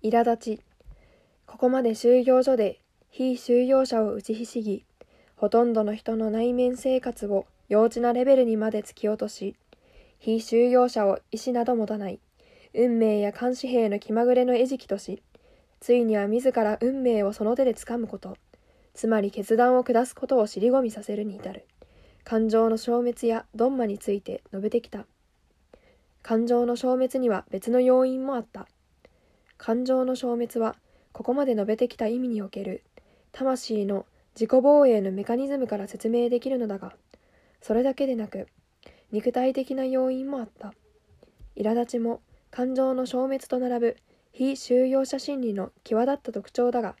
苛立ち。ここまで収容所で非収容者を打ちひしぎ、ほとんどの人の内面生活を幼稚なレベルにまで突き落とし、非収容者を意志など持たない、運命や監視兵の気まぐれの餌食とし、ついには自ら運命をその手で掴むこと、つまり決断を下すことを尻込みさせるに至る、感情の消滅やドンマについて述べてきた。感情の消滅には別の要因もあった。感情の消滅は、ここまで述べてきた意味における、魂の自己防衛のメカニズムから説明できるのだが、それだけでなく、肉体的な要因もあった。苛立ちも感情の消滅と並ぶ非収容者心理の際立った特徴だが、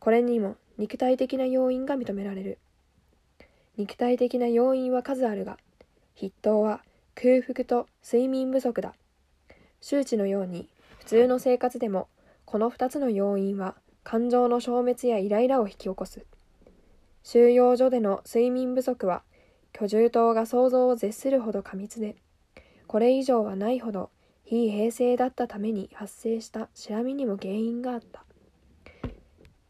これにも肉体的な要因が認められる。肉体的な要因は数あるが、筆頭は空腹と睡眠不足だ。周知のように、普通の生活でも、この2つの要因は感情の消滅やイライラを引き起こす。収容所での睡眠不足は、居住棟が想像を絶するほど過密で、これ以上はないほど非平成だったために発生したしらみにも原因があった。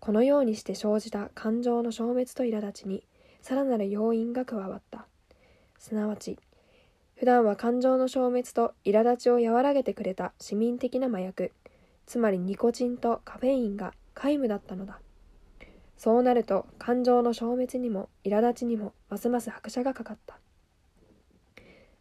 このようにして生じた感情の消滅と苛立ちに、さらなる要因が加わった。すなわち、普段は感情の消滅と苛立ちを和らげてくれた市民的な麻薬、つまりニコチンとカフェインが皆無だったのだ。そうなると感情の消滅にも苛立ちにもますます拍車がかかった。